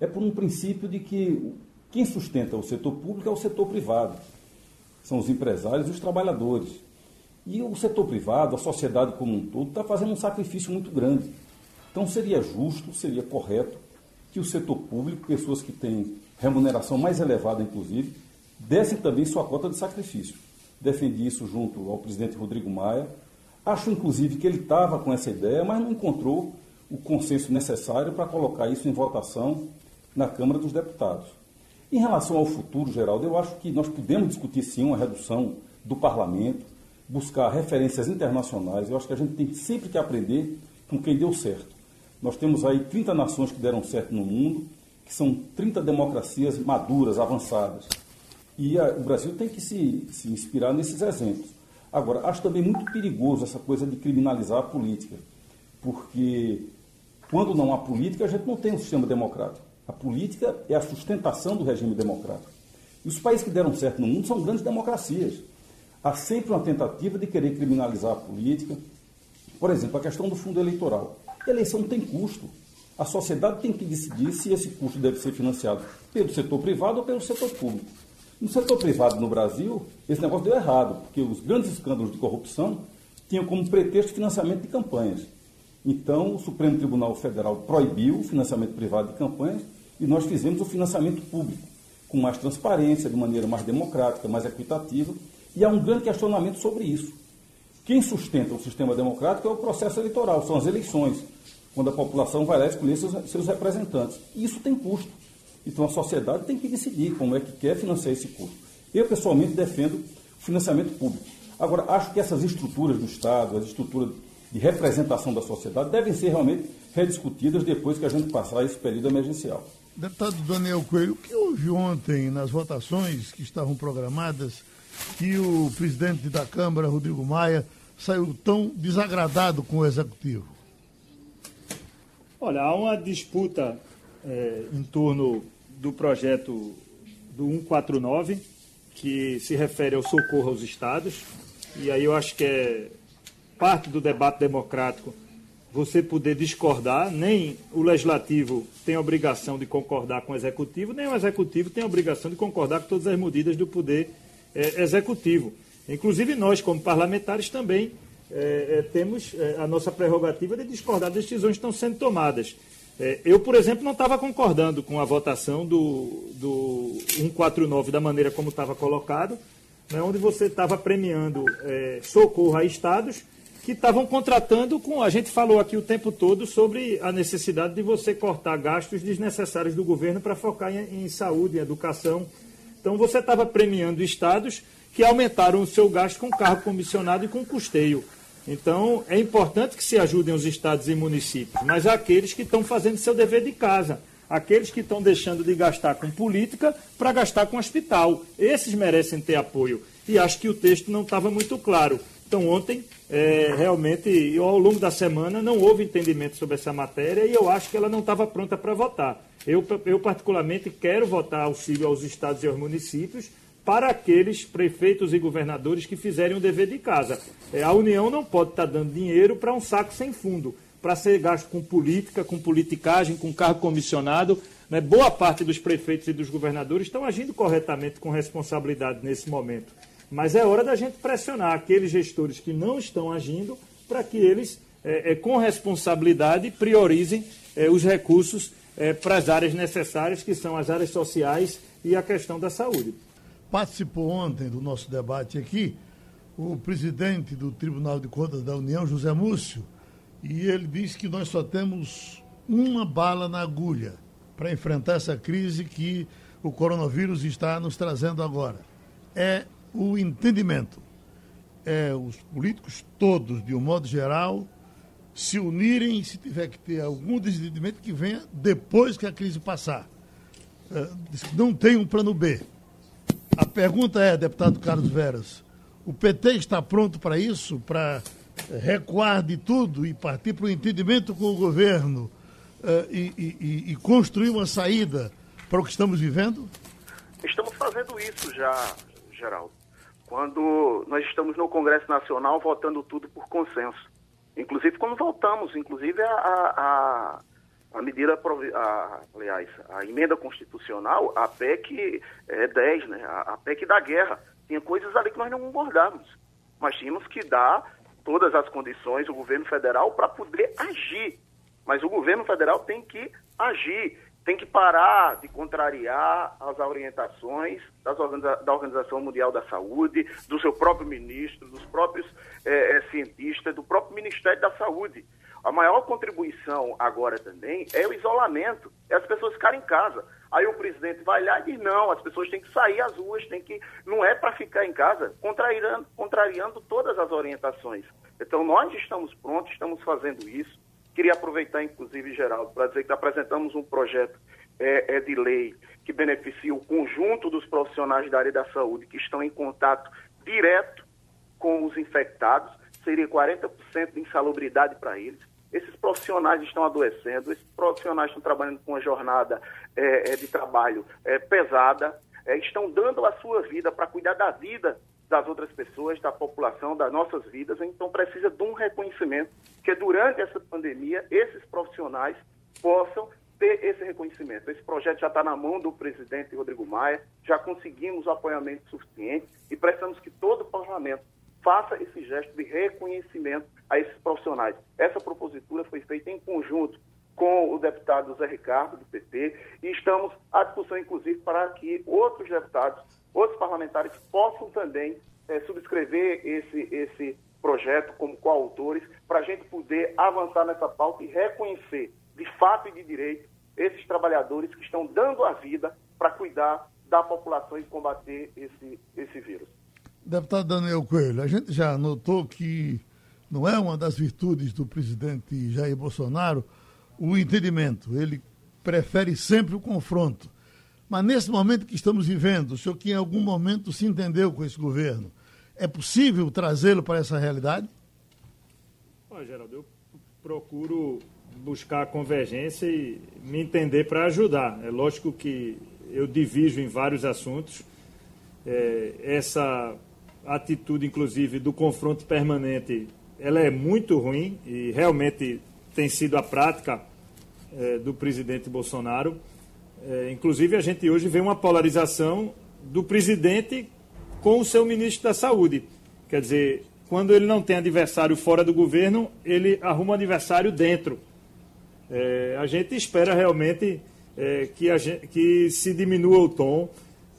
é por um princípio de que quem sustenta o setor público é o setor privado. São os empresários e os trabalhadores. E o setor privado, a sociedade como um todo, está fazendo um sacrifício muito grande. Então seria justo, seria correto que o setor público, pessoas que têm remuneração mais elevada, inclusive, dessem também sua cota de sacrifício. Defendi isso junto ao presidente Rodrigo Maia. Acho, inclusive, que ele estava com essa ideia, mas não encontrou o consenso necessário para colocar isso em votação na Câmara dos Deputados. Em relação ao futuro, Geraldo, eu acho que nós podemos discutir sim uma redução do parlamento, buscar referências internacionais. Eu acho que a gente tem sempre que aprender com quem deu certo. Nós temos aí 30 nações que deram certo no mundo, que são 30 democracias maduras, avançadas. E a, o Brasil tem que se, se inspirar nesses exemplos. Agora, acho também muito perigoso essa coisa de criminalizar a política, porque quando não há política, a gente não tem um sistema democrático. A política é a sustentação do regime democrático. E os países que deram certo no mundo são grandes democracias. Há sempre uma tentativa de querer criminalizar a política. Por exemplo, a questão do fundo eleitoral. A eleição tem custo. A sociedade tem que decidir se esse custo deve ser financiado pelo setor privado ou pelo setor público. No setor privado no Brasil, esse negócio deu errado, porque os grandes escândalos de corrupção tinham como pretexto financiamento de campanhas. Então, o Supremo Tribunal Federal proibiu o financiamento privado de campanhas e nós fizemos o financiamento público, com mais transparência, de maneira mais democrática, mais equitativa, e há um grande questionamento sobre isso. Quem sustenta o sistema democrático é o processo eleitoral, são as eleições, quando a população vai lá escolher seus, seus representantes. E isso tem custo. Então a sociedade tem que decidir como é que quer financiar esse custo. Eu, pessoalmente, defendo o financiamento público. Agora, acho que essas estruturas do Estado, as estruturas de representação da sociedade, devem ser realmente rediscutidas depois que a gente passar esse período emergencial. Deputado Daniel Coelho, o que houve ontem nas votações que estavam programadas que o presidente da Câmara, Rodrigo Maia, saiu tão desagradado com o executivo? Olha, há uma disputa é, em torno do projeto do 149, que se refere ao socorro aos estados, e aí eu acho que é parte do debate democrático você poder discordar, nem o legislativo tem a obrigação de concordar com o executivo, nem o executivo tem a obrigação de concordar com todas as medidas do poder é, executivo. Inclusive nós, como parlamentares, também é, é temos é, a nossa prerrogativa de discordar das decisões que estão sendo tomadas. É, eu, por exemplo, não estava concordando com a votação do, do 149 da maneira como estava colocado, né, onde você estava premiando é, socorro a estados que estavam contratando com. A gente falou aqui o tempo todo sobre a necessidade de você cortar gastos desnecessários do governo para focar em, em saúde, em educação, então você estava premiando estados que aumentaram o seu gasto com carro comissionado e com custeio. Então é importante que se ajudem os estados e municípios, mas aqueles que estão fazendo seu dever de casa, aqueles que estão deixando de gastar com política para gastar com hospital. Esses merecem ter apoio. E acho que o texto não estava muito claro. Então, ontem, é, realmente, ao longo da semana, não houve entendimento sobre essa matéria e eu acho que ela não estava pronta para votar. Eu, eu, particularmente, quero votar auxílio aos estados e aos municípios para aqueles prefeitos e governadores que fizerem o dever de casa. É, a União não pode estar tá dando dinheiro para um saco sem fundo, para ser gasto com política, com politicagem, com cargo comissionado. Né? Boa parte dos prefeitos e dos governadores estão agindo corretamente com responsabilidade nesse momento. Mas é hora da gente pressionar aqueles gestores que não estão agindo para que eles, é, é, com responsabilidade, priorizem é, os recursos é, para as áreas necessárias, que são as áreas sociais e a questão da saúde. Participou ontem do nosso debate aqui o presidente do Tribunal de Contas da União, José Múcio, e ele disse que nós só temos uma bala na agulha para enfrentar essa crise que o coronavírus está nos trazendo agora. É o entendimento. É os políticos todos, de um modo geral, se unirem, se tiver que ter algum desentendimento, que venha depois que a crise passar. que não tem um plano B. A pergunta é, deputado Carlos Veras, o PT está pronto para isso, para recuar de tudo e partir para o entendimento com o governo uh, e, e, e construir uma saída para o que estamos vivendo? Estamos fazendo isso já, Geraldo. Quando nós estamos no Congresso Nacional votando tudo por consenso. Inclusive quando votamos, inclusive a, a, a medida, a, aliás, a emenda constitucional, a PEC é 10, né? A, a PEC da guerra. Tinha coisas ali que nós não concordávamos. Mas tínhamos que dar todas as condições ao governo federal para poder agir. Mas o governo federal tem que agir tem que parar de contrariar as orientações organiza da Organização Mundial da Saúde, do seu próprio ministro, dos próprios é, é, cientistas, do próprio Ministério da Saúde. A maior contribuição agora também é o isolamento, é as pessoas ficarem em casa. Aí o presidente vai lá e diz, não, as pessoas têm que sair às ruas, tem que, não é para ficar em casa, contrariando, contrariando todas as orientações. Então nós estamos prontos, estamos fazendo isso. Queria aproveitar, inclusive, Geraldo, para dizer que apresentamos um projeto é, é, de lei que beneficia o conjunto dos profissionais da área da saúde que estão em contato direto com os infectados, seria 40% de insalubridade para eles. Esses profissionais estão adoecendo, esses profissionais estão trabalhando com uma jornada é, é de trabalho é, pesada, é, estão dando a sua vida para cuidar da vida das outras pessoas, da população, das nossas vidas. Então precisa de um reconhecimento que durante essa pandemia esses profissionais possam ter esse reconhecimento. Esse projeto já está na mão do presidente Rodrigo Maia, já conseguimos o apoiamento suficiente e precisamos que todo o parlamento faça esse gesto de reconhecimento a esses profissionais. Essa propositura foi feita em conjunto com o deputado Zé Ricardo, do PT, e estamos à discussão, inclusive, para que outros deputados outros parlamentares possam também é, subscrever esse, esse projeto como coautores, para a gente poder avançar nessa pauta e reconhecer, de fato e de direito, esses trabalhadores que estão dando a vida para cuidar da população e combater esse, esse vírus. Deputado Daniel Coelho, a gente já notou que não é uma das virtudes do presidente Jair Bolsonaro o entendimento. Ele prefere sempre o confronto. Mas nesse momento que estamos vivendo, o senhor que em algum momento se entendeu com esse governo, é possível trazê-lo para essa realidade? Olha, Geraldo, eu procuro buscar a convergência e me entender para ajudar. É lógico que eu divido em vários assuntos. É, essa atitude, inclusive, do confronto permanente, ela é muito ruim e realmente tem sido a prática é, do presidente Bolsonaro. É, inclusive, a gente hoje vê uma polarização do presidente com o seu ministro da Saúde. Quer dizer, quando ele não tem adversário fora do governo, ele arruma adversário dentro. É, a gente espera realmente que, gente, que, se diminua o tom.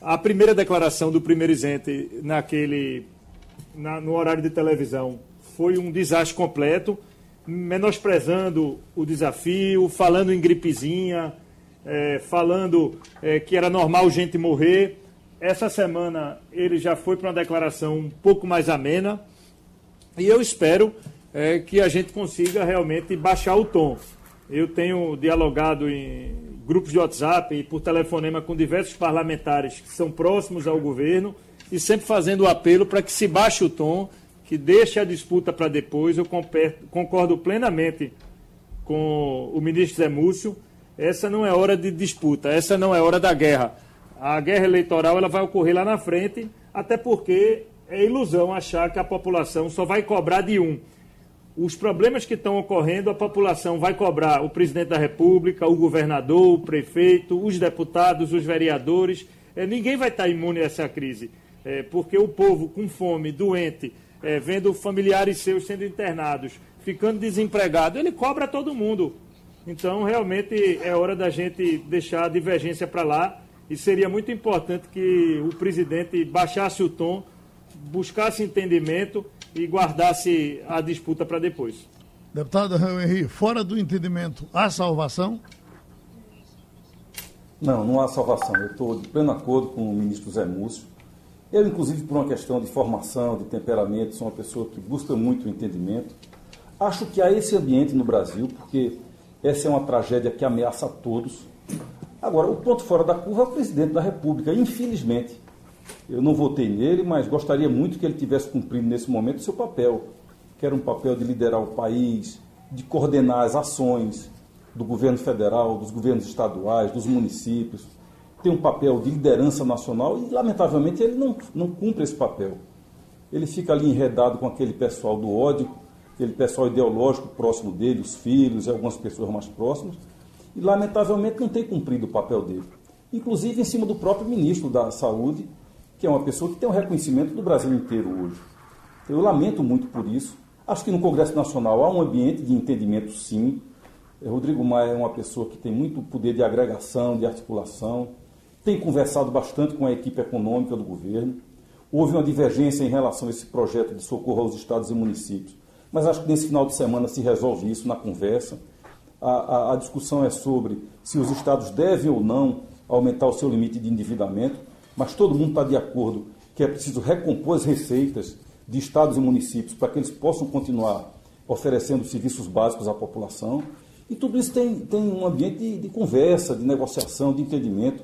A primeira declaração do primeiro isente naquele, na, no horário de televisão foi um desastre completo, menosprezando o desafio, falando em gripezinha, é, falando é, que era normal gente morrer. Essa semana ele já foi para uma declaração um pouco mais amena e eu espero é, que a gente consiga realmente baixar o tom. Eu tenho dialogado em grupos de WhatsApp e por telefonema com diversos parlamentares que são próximos ao governo e sempre fazendo o apelo para que se baixe o tom, que deixe a disputa para depois. Eu concordo plenamente com o ministro Zé Múcio essa não é hora de disputa, essa não é hora da guerra. A guerra eleitoral ela vai ocorrer lá na frente, até porque é ilusão achar que a população só vai cobrar de um. Os problemas que estão ocorrendo, a população vai cobrar o presidente da República, o governador, o prefeito, os deputados, os vereadores. É, ninguém vai estar imune a essa crise, é, porque o povo com fome, doente, é, vendo familiares seus sendo internados, ficando desempregado, ele cobra todo mundo. Então, realmente é hora da gente deixar a divergência para lá e seria muito importante que o presidente baixasse o tom, buscasse entendimento e guardasse a disputa para depois. Deputado Henrique, fora do entendimento, há salvação? Não, não há salvação. Eu estou de pleno acordo com o ministro Zé Múcio. Eu, inclusive, por uma questão de formação, de temperamento, sou uma pessoa que busca muito o entendimento. Acho que há esse ambiente no Brasil, porque essa é uma tragédia que ameaça a todos. Agora, o ponto fora da curva é o presidente da República, infelizmente. Eu não votei nele, mas gostaria muito que ele tivesse cumprido nesse momento o seu papel, que era um papel de liderar o país, de coordenar as ações do governo federal, dos governos estaduais, dos municípios. Tem um papel de liderança nacional e, lamentavelmente, ele não, não cumpre esse papel. Ele fica ali enredado com aquele pessoal do ódio, aquele pessoal ideológico próximo dele, os filhos e algumas pessoas mais próximas, e, lamentavelmente, não tem cumprido o papel dele. Inclusive em cima do próprio ministro da Saúde, que é uma pessoa que tem um reconhecimento do Brasil inteiro hoje. Eu lamento muito por isso. Acho que no Congresso Nacional há um ambiente de entendimento, sim. É, Rodrigo Maia é uma pessoa que tem muito poder de agregação, de articulação, tem conversado bastante com a equipe econômica do governo. Houve uma divergência em relação a esse projeto de socorro aos estados e municípios, mas acho que nesse final de semana se resolve isso na conversa. A, a, a discussão é sobre se os estados devem ou não aumentar o seu limite de endividamento mas todo mundo está de acordo que é preciso recompor as receitas de estados e municípios para que eles possam continuar oferecendo serviços básicos à população. E tudo isso tem, tem um ambiente de, de conversa, de negociação, de entendimento.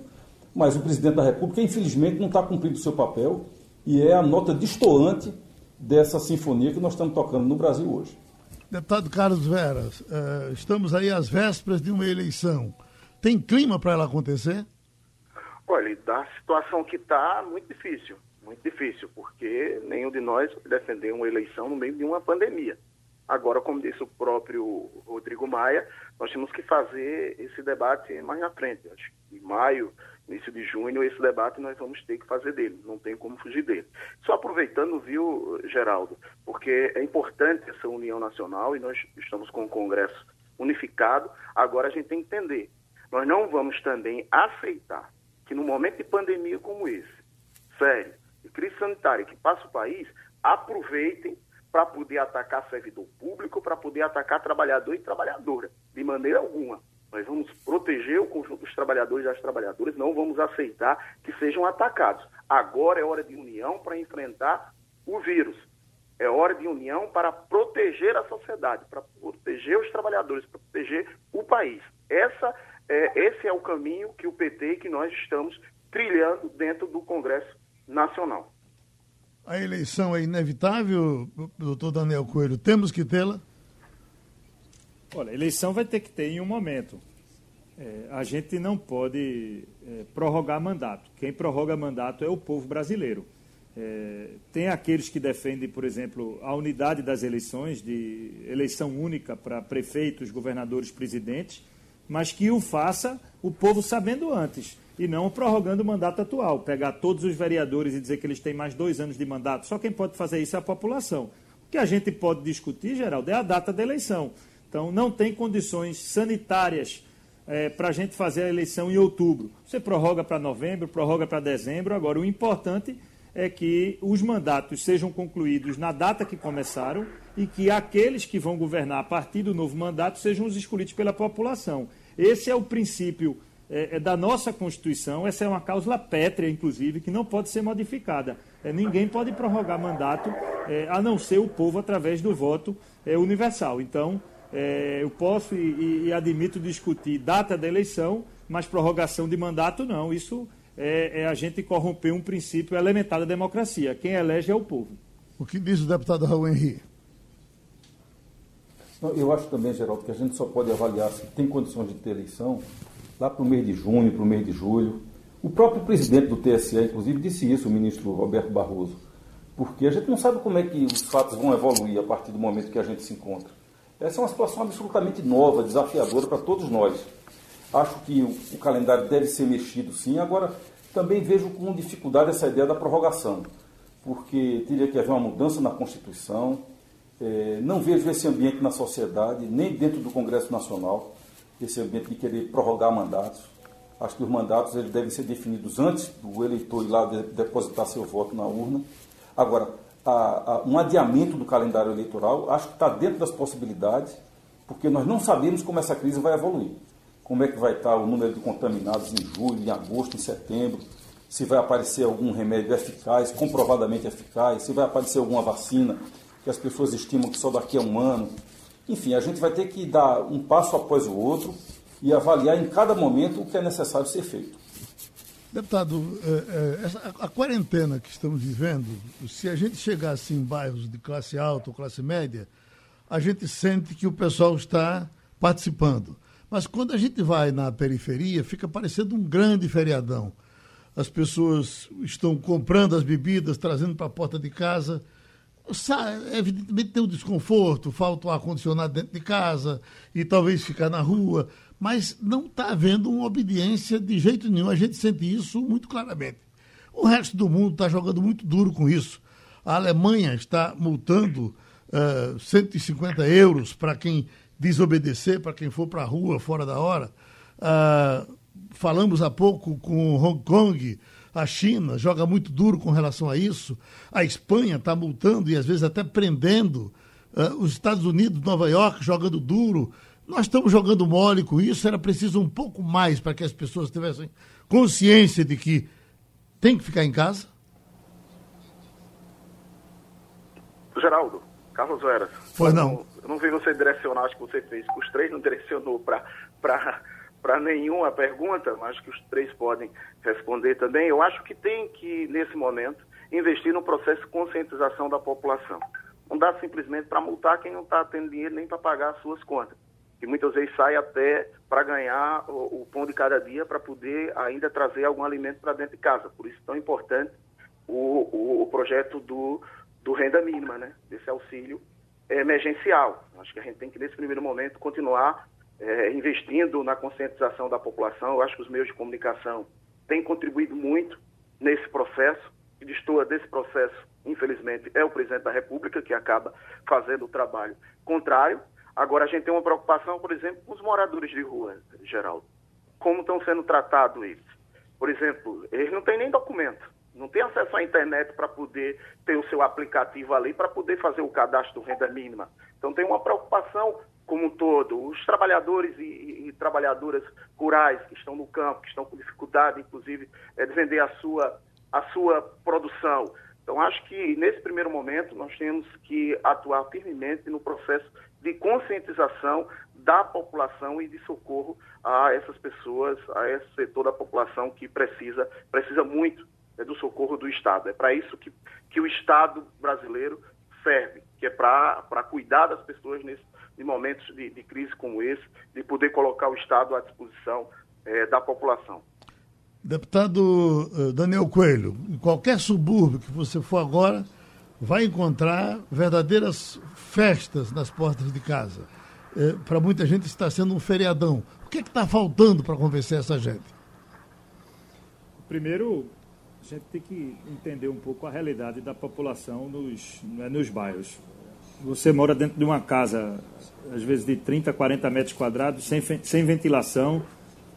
Mas o presidente da República, infelizmente, não está cumprindo o seu papel e é a nota destoante dessa sinfonia que nós estamos tocando no Brasil hoje. Deputado Carlos Veras, uh, estamos aí às vésperas de uma eleição. Tem clima para ela acontecer? Olha, da situação que está, muito difícil. Muito difícil, porque nenhum de nós defendeu uma eleição no meio de uma pandemia. Agora, como disse o próprio Rodrigo Maia, nós temos que fazer esse debate mais na frente. Acho que em maio, início de junho, esse debate nós vamos ter que fazer dele, não tem como fugir dele. Só aproveitando, viu, Geraldo, porque é importante essa união nacional e nós estamos com o Congresso unificado, agora a gente tem que entender. Nós não vamos também aceitar que no momento de pandemia como esse, sério, de crise sanitária que passa o país, aproveitem para poder atacar servidor público, para poder atacar trabalhador e trabalhadora, de maneira alguma. Nós vamos proteger o conjunto dos trabalhadores e das trabalhadoras, não vamos aceitar que sejam atacados. Agora é hora de união para enfrentar o vírus. É hora de união para proteger a sociedade, para proteger os trabalhadores, para proteger o país. Essa é, esse é o caminho que o PT e que nós estamos trilhando dentro do Congresso Nacional. A eleição é inevitável, doutor Daniel Coelho, temos que tê-la? Olha, a eleição vai ter que ter em um momento. É, a gente não pode é, prorrogar mandato. Quem prorroga mandato é o povo brasileiro. É, tem aqueles que defendem, por exemplo, a unidade das eleições, de eleição única para prefeitos, governadores, presidentes mas que o faça o povo sabendo antes e não prorrogando o mandato atual. Pegar todos os vereadores e dizer que eles têm mais dois anos de mandato. Só quem pode fazer isso é a população. O que a gente pode discutir, Geraldo, é a data da eleição. Então, não tem condições sanitárias é, para a gente fazer a eleição em outubro. Você prorroga para novembro, prorroga para dezembro. Agora, o importante é que os mandatos sejam concluídos na data que começaram e que aqueles que vão governar a partir do novo mandato sejam os escolhidos pela população. Esse é o princípio é, é, da nossa Constituição, essa é uma cláusula pétrea, inclusive, que não pode ser modificada. É, ninguém pode prorrogar mandato é, a não ser o povo através do voto é, universal. Então, é, eu posso e, e, admito discutir data da eleição, mas prorrogação de mandato não. Isso é, é a gente corromper um princípio elementar da democracia. Quem elege é o povo. O que diz o deputado Raul Henrique? Eu acho também, Geraldo, que a gente só pode avaliar se tem condições de ter eleição lá para o mês de junho, para o mês de julho. O próprio presidente do TSE, inclusive, disse isso, o ministro Roberto Barroso, porque a gente não sabe como é que os fatos vão evoluir a partir do momento que a gente se encontra. Essa é uma situação absolutamente nova, desafiadora para todos nós. Acho que o, calendário deve ser mexido, sim. Agora, também vejo com dificuldade essa ideia da prorrogação, porque teria que haver uma mudança na Constituição é, não vejo esse ambiente na sociedade, nem dentro do Congresso Nacional, esse ambiente de querer prorrogar mandatos. Acho que os mandatos eles devem ser definidos antes do eleitor ir lá de, depositar seu voto na urna. Agora, a, a, um adiamento do calendário eleitoral, acho que está dentro das possibilidades, porque nós não sabemos como essa crise vai evoluir. Como é que vai estar o número de contaminados em julho, em agosto, em setembro, se vai aparecer algum remédio eficaz, comprovadamente eficaz, se vai aparecer alguma vacina que as pessoas estimam que só daqui a um ano. Enfim, a gente vai ter que dar um passo após o outro e avaliar em cada momento o que é necessário ser feito. Deputado, é, é, a, quarentena que estamos vivendo, se a gente chegasse em bairros de classe alta ou classe média, a gente sente que o pessoal está participando. Mas quando a gente vai na periferia, fica parecendo um grande feriadão. As pessoas estão comprando as bebidas, trazendo para a porta de casa. Evidentemente tem um desconforto, falta o ar-condicionado dentro de casa e talvez ficar na rua mas não está havendo uma obediência de jeito nenhum. A gente sente isso muito claramente. O resto do mundo está jogando muito duro com isso. A Alemanha está multando uh, eh, 150 euros para quem desobedecer, para quem for para a rua fora da hora. Uh, falamos há pouco com Hong Kong, a China joga muito duro com relação a isso. A Espanha está multando e às vezes até prendendo. Uh, os Estados Unidos, Nova York, jogando duro. Nós estamos jogando mole com isso, era preciso um pouco mais para que as pessoas tivessem consciência de que tem que ficar em casa? Geraldo, Carlos Veras. Pois não. Eu não vi você direcionar, acho que você fez. Os três não direcionou para nenhuma pergunta, mas que os três podem responder também. Eu acho que tem que, nesse momento, investir no processo de conscientização da população. Não dá simplesmente para multar quem não está tendo dinheiro nem para pagar as suas contas que muitas vezes sai até para ganhar o, o, pão de cada dia para poder ainda trazer algum alimento para dentro de casa. Por isso tão importante o, o, o, projeto do, do renda mínima, né? desse auxílio emergencial. Acho que a gente tem que, nesse primeiro momento, continuar é, investindo na conscientização da população. Eu acho que os meios de comunicação têm contribuído muito nesse processo. Que destoa desse processo, infelizmente, é o presidente da República, que acaba fazendo o trabalho contrário. Agora, a gente tem uma preocupação, por exemplo, com os moradores de rua, Geraldo. Como estão sendo tratados eles? Por exemplo, eles não têm nem documento, não têm acesso à internet para poder ter o seu aplicativo ali, para poder fazer o cadastro do renda mínima. Então, tem uma preocupação como um todo. Os trabalhadores e, e, e, trabalhadoras rurais que estão no campo, que estão com dificuldade, inclusive, é, de vender a sua, a sua produção. Então, acho que nesse primeiro momento nós temos que atuar firmemente no processo de conscientização da população e de socorro a essas pessoas, a esse setor da população que precisa, precisa muito né, do socorro do Estado. É para isso que, que o Estado brasileiro serve, que é para cuidar das pessoas nesse, em momentos de, de, crise como esse, de poder colocar o Estado à disposição é, da população. Deputado eh, Daniel Coelho, em qualquer subúrbio que você for agora, vai encontrar verdadeiras festas nas portas de casa. É, para muita gente está sendo um feriadão. O que é está faltando para convencer essa gente? Primeiro, a gente tem que entender um pouco a realidade da população nos, né, nos bairros. Você mora dentro de uma casa, às vezes de 30, 40 metros quadrados, sem, sem ventilação,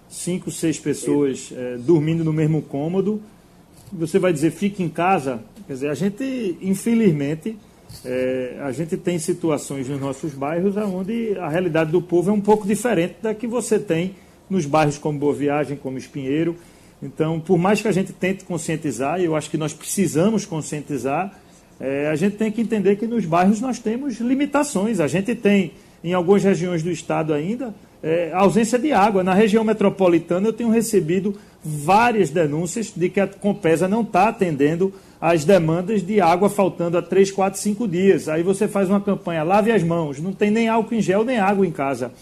cinco, seis pessoas é, dormindo no mesmo cômodo. Você vai dizer, fique em casa. Quer dizer, a gente, infelizmente, é, a gente tem situações nos nossos bairros onde a realidade do povo é um pouco diferente da que você tem nos bairros como Boa Viagem, como Espinheiro. Então, por mais que a gente tente conscientizar, e eu acho que nós precisamos conscientizar, é, a gente tem que entender que nos bairros nós temos limitações. A gente tem, em algumas regiões do estado ainda, é, ausência de água. Na região metropolitana, eu tenho recebido várias denúncias de que a Compesa não está atendendo as demandas de água faltando a 3, 4, 5 dias. Aí você faz uma campanha, lave as mãos, não tem nem álcool em gel nem água em casa.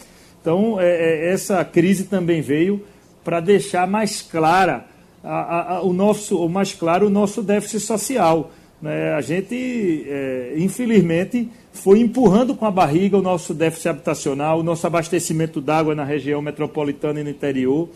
Então, é, é, essa crise também veio para deixar mais clara a, a, o nosso, ou mais claro o nosso déficit social. Né? A gente, é, infelizmente, foi empurrando com a barriga o nosso déficit habitacional, o nosso abastecimento d'água na região metropolitana e no interior.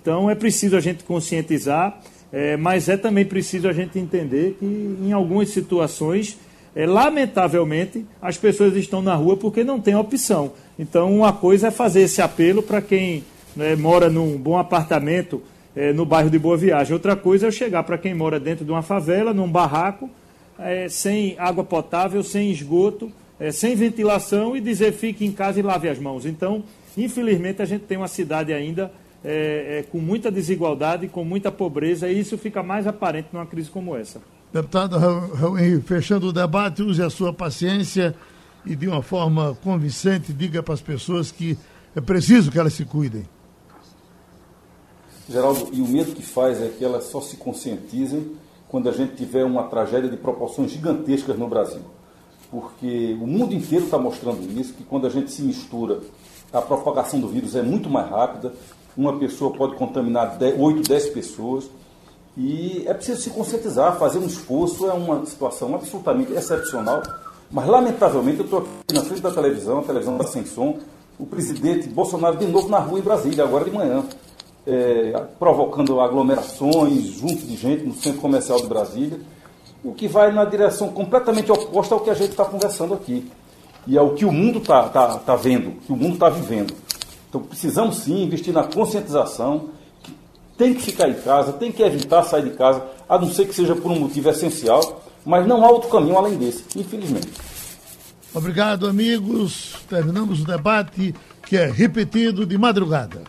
Então, é preciso a gente conscientizar é, mas é também preciso a gente entender que em algumas situações, é, lamentavelmente, as pessoas estão na rua porque não tem opção. Então, uma coisa é fazer esse apelo para quem né, mora num bom apartamento é, no bairro de Boa Viagem. Outra coisa é chegar para quem mora dentro de uma favela, num barraco, é, sem água potável, sem esgoto, é, sem ventilação e dizer fique em casa e lave as mãos. Então, infelizmente, a gente tem uma cidade ainda é, é, com muita desigualdade, com muita pobreza, e isso fica mais aparente numa crise como essa. Deputado Raul fechando o debate, use a sua paciência e de uma forma convincente diga para as pessoas que é preciso que elas se cuidem. Geraldo, e o medo que faz é que elas só se conscientizem quando a gente tiver uma tragédia de proporções gigantescas no Brasil. Porque o mundo inteiro está mostrando isso, que quando a gente se mistura, a propagação do vírus é muito mais rápida, uma pessoa pode contaminar 8, 10 pessoas, e é preciso se conscientizar, fazer um esforço, é uma situação absolutamente excepcional, mas lamentavelmente eu estou aqui na frente da televisão, a televisão está sem som, o presidente Bolsonaro de novo na rua em Brasília, agora de manhã é, provocando aglomerações junto de gente no centro comercial de Brasília, o que vai na direção completamente oposta ao que a gente está conversando aqui. E ao que o mundo está tá, tá vendo, que o mundo está vivendo. Então precisamos sim investir na conscientização, que tem que ficar em casa, tem que evitar sair de casa, a não ser que seja por um motivo essencial, mas não há outro caminho além desse, infelizmente. Obrigado, amigos. Terminamos o debate que é repetido de madrugada.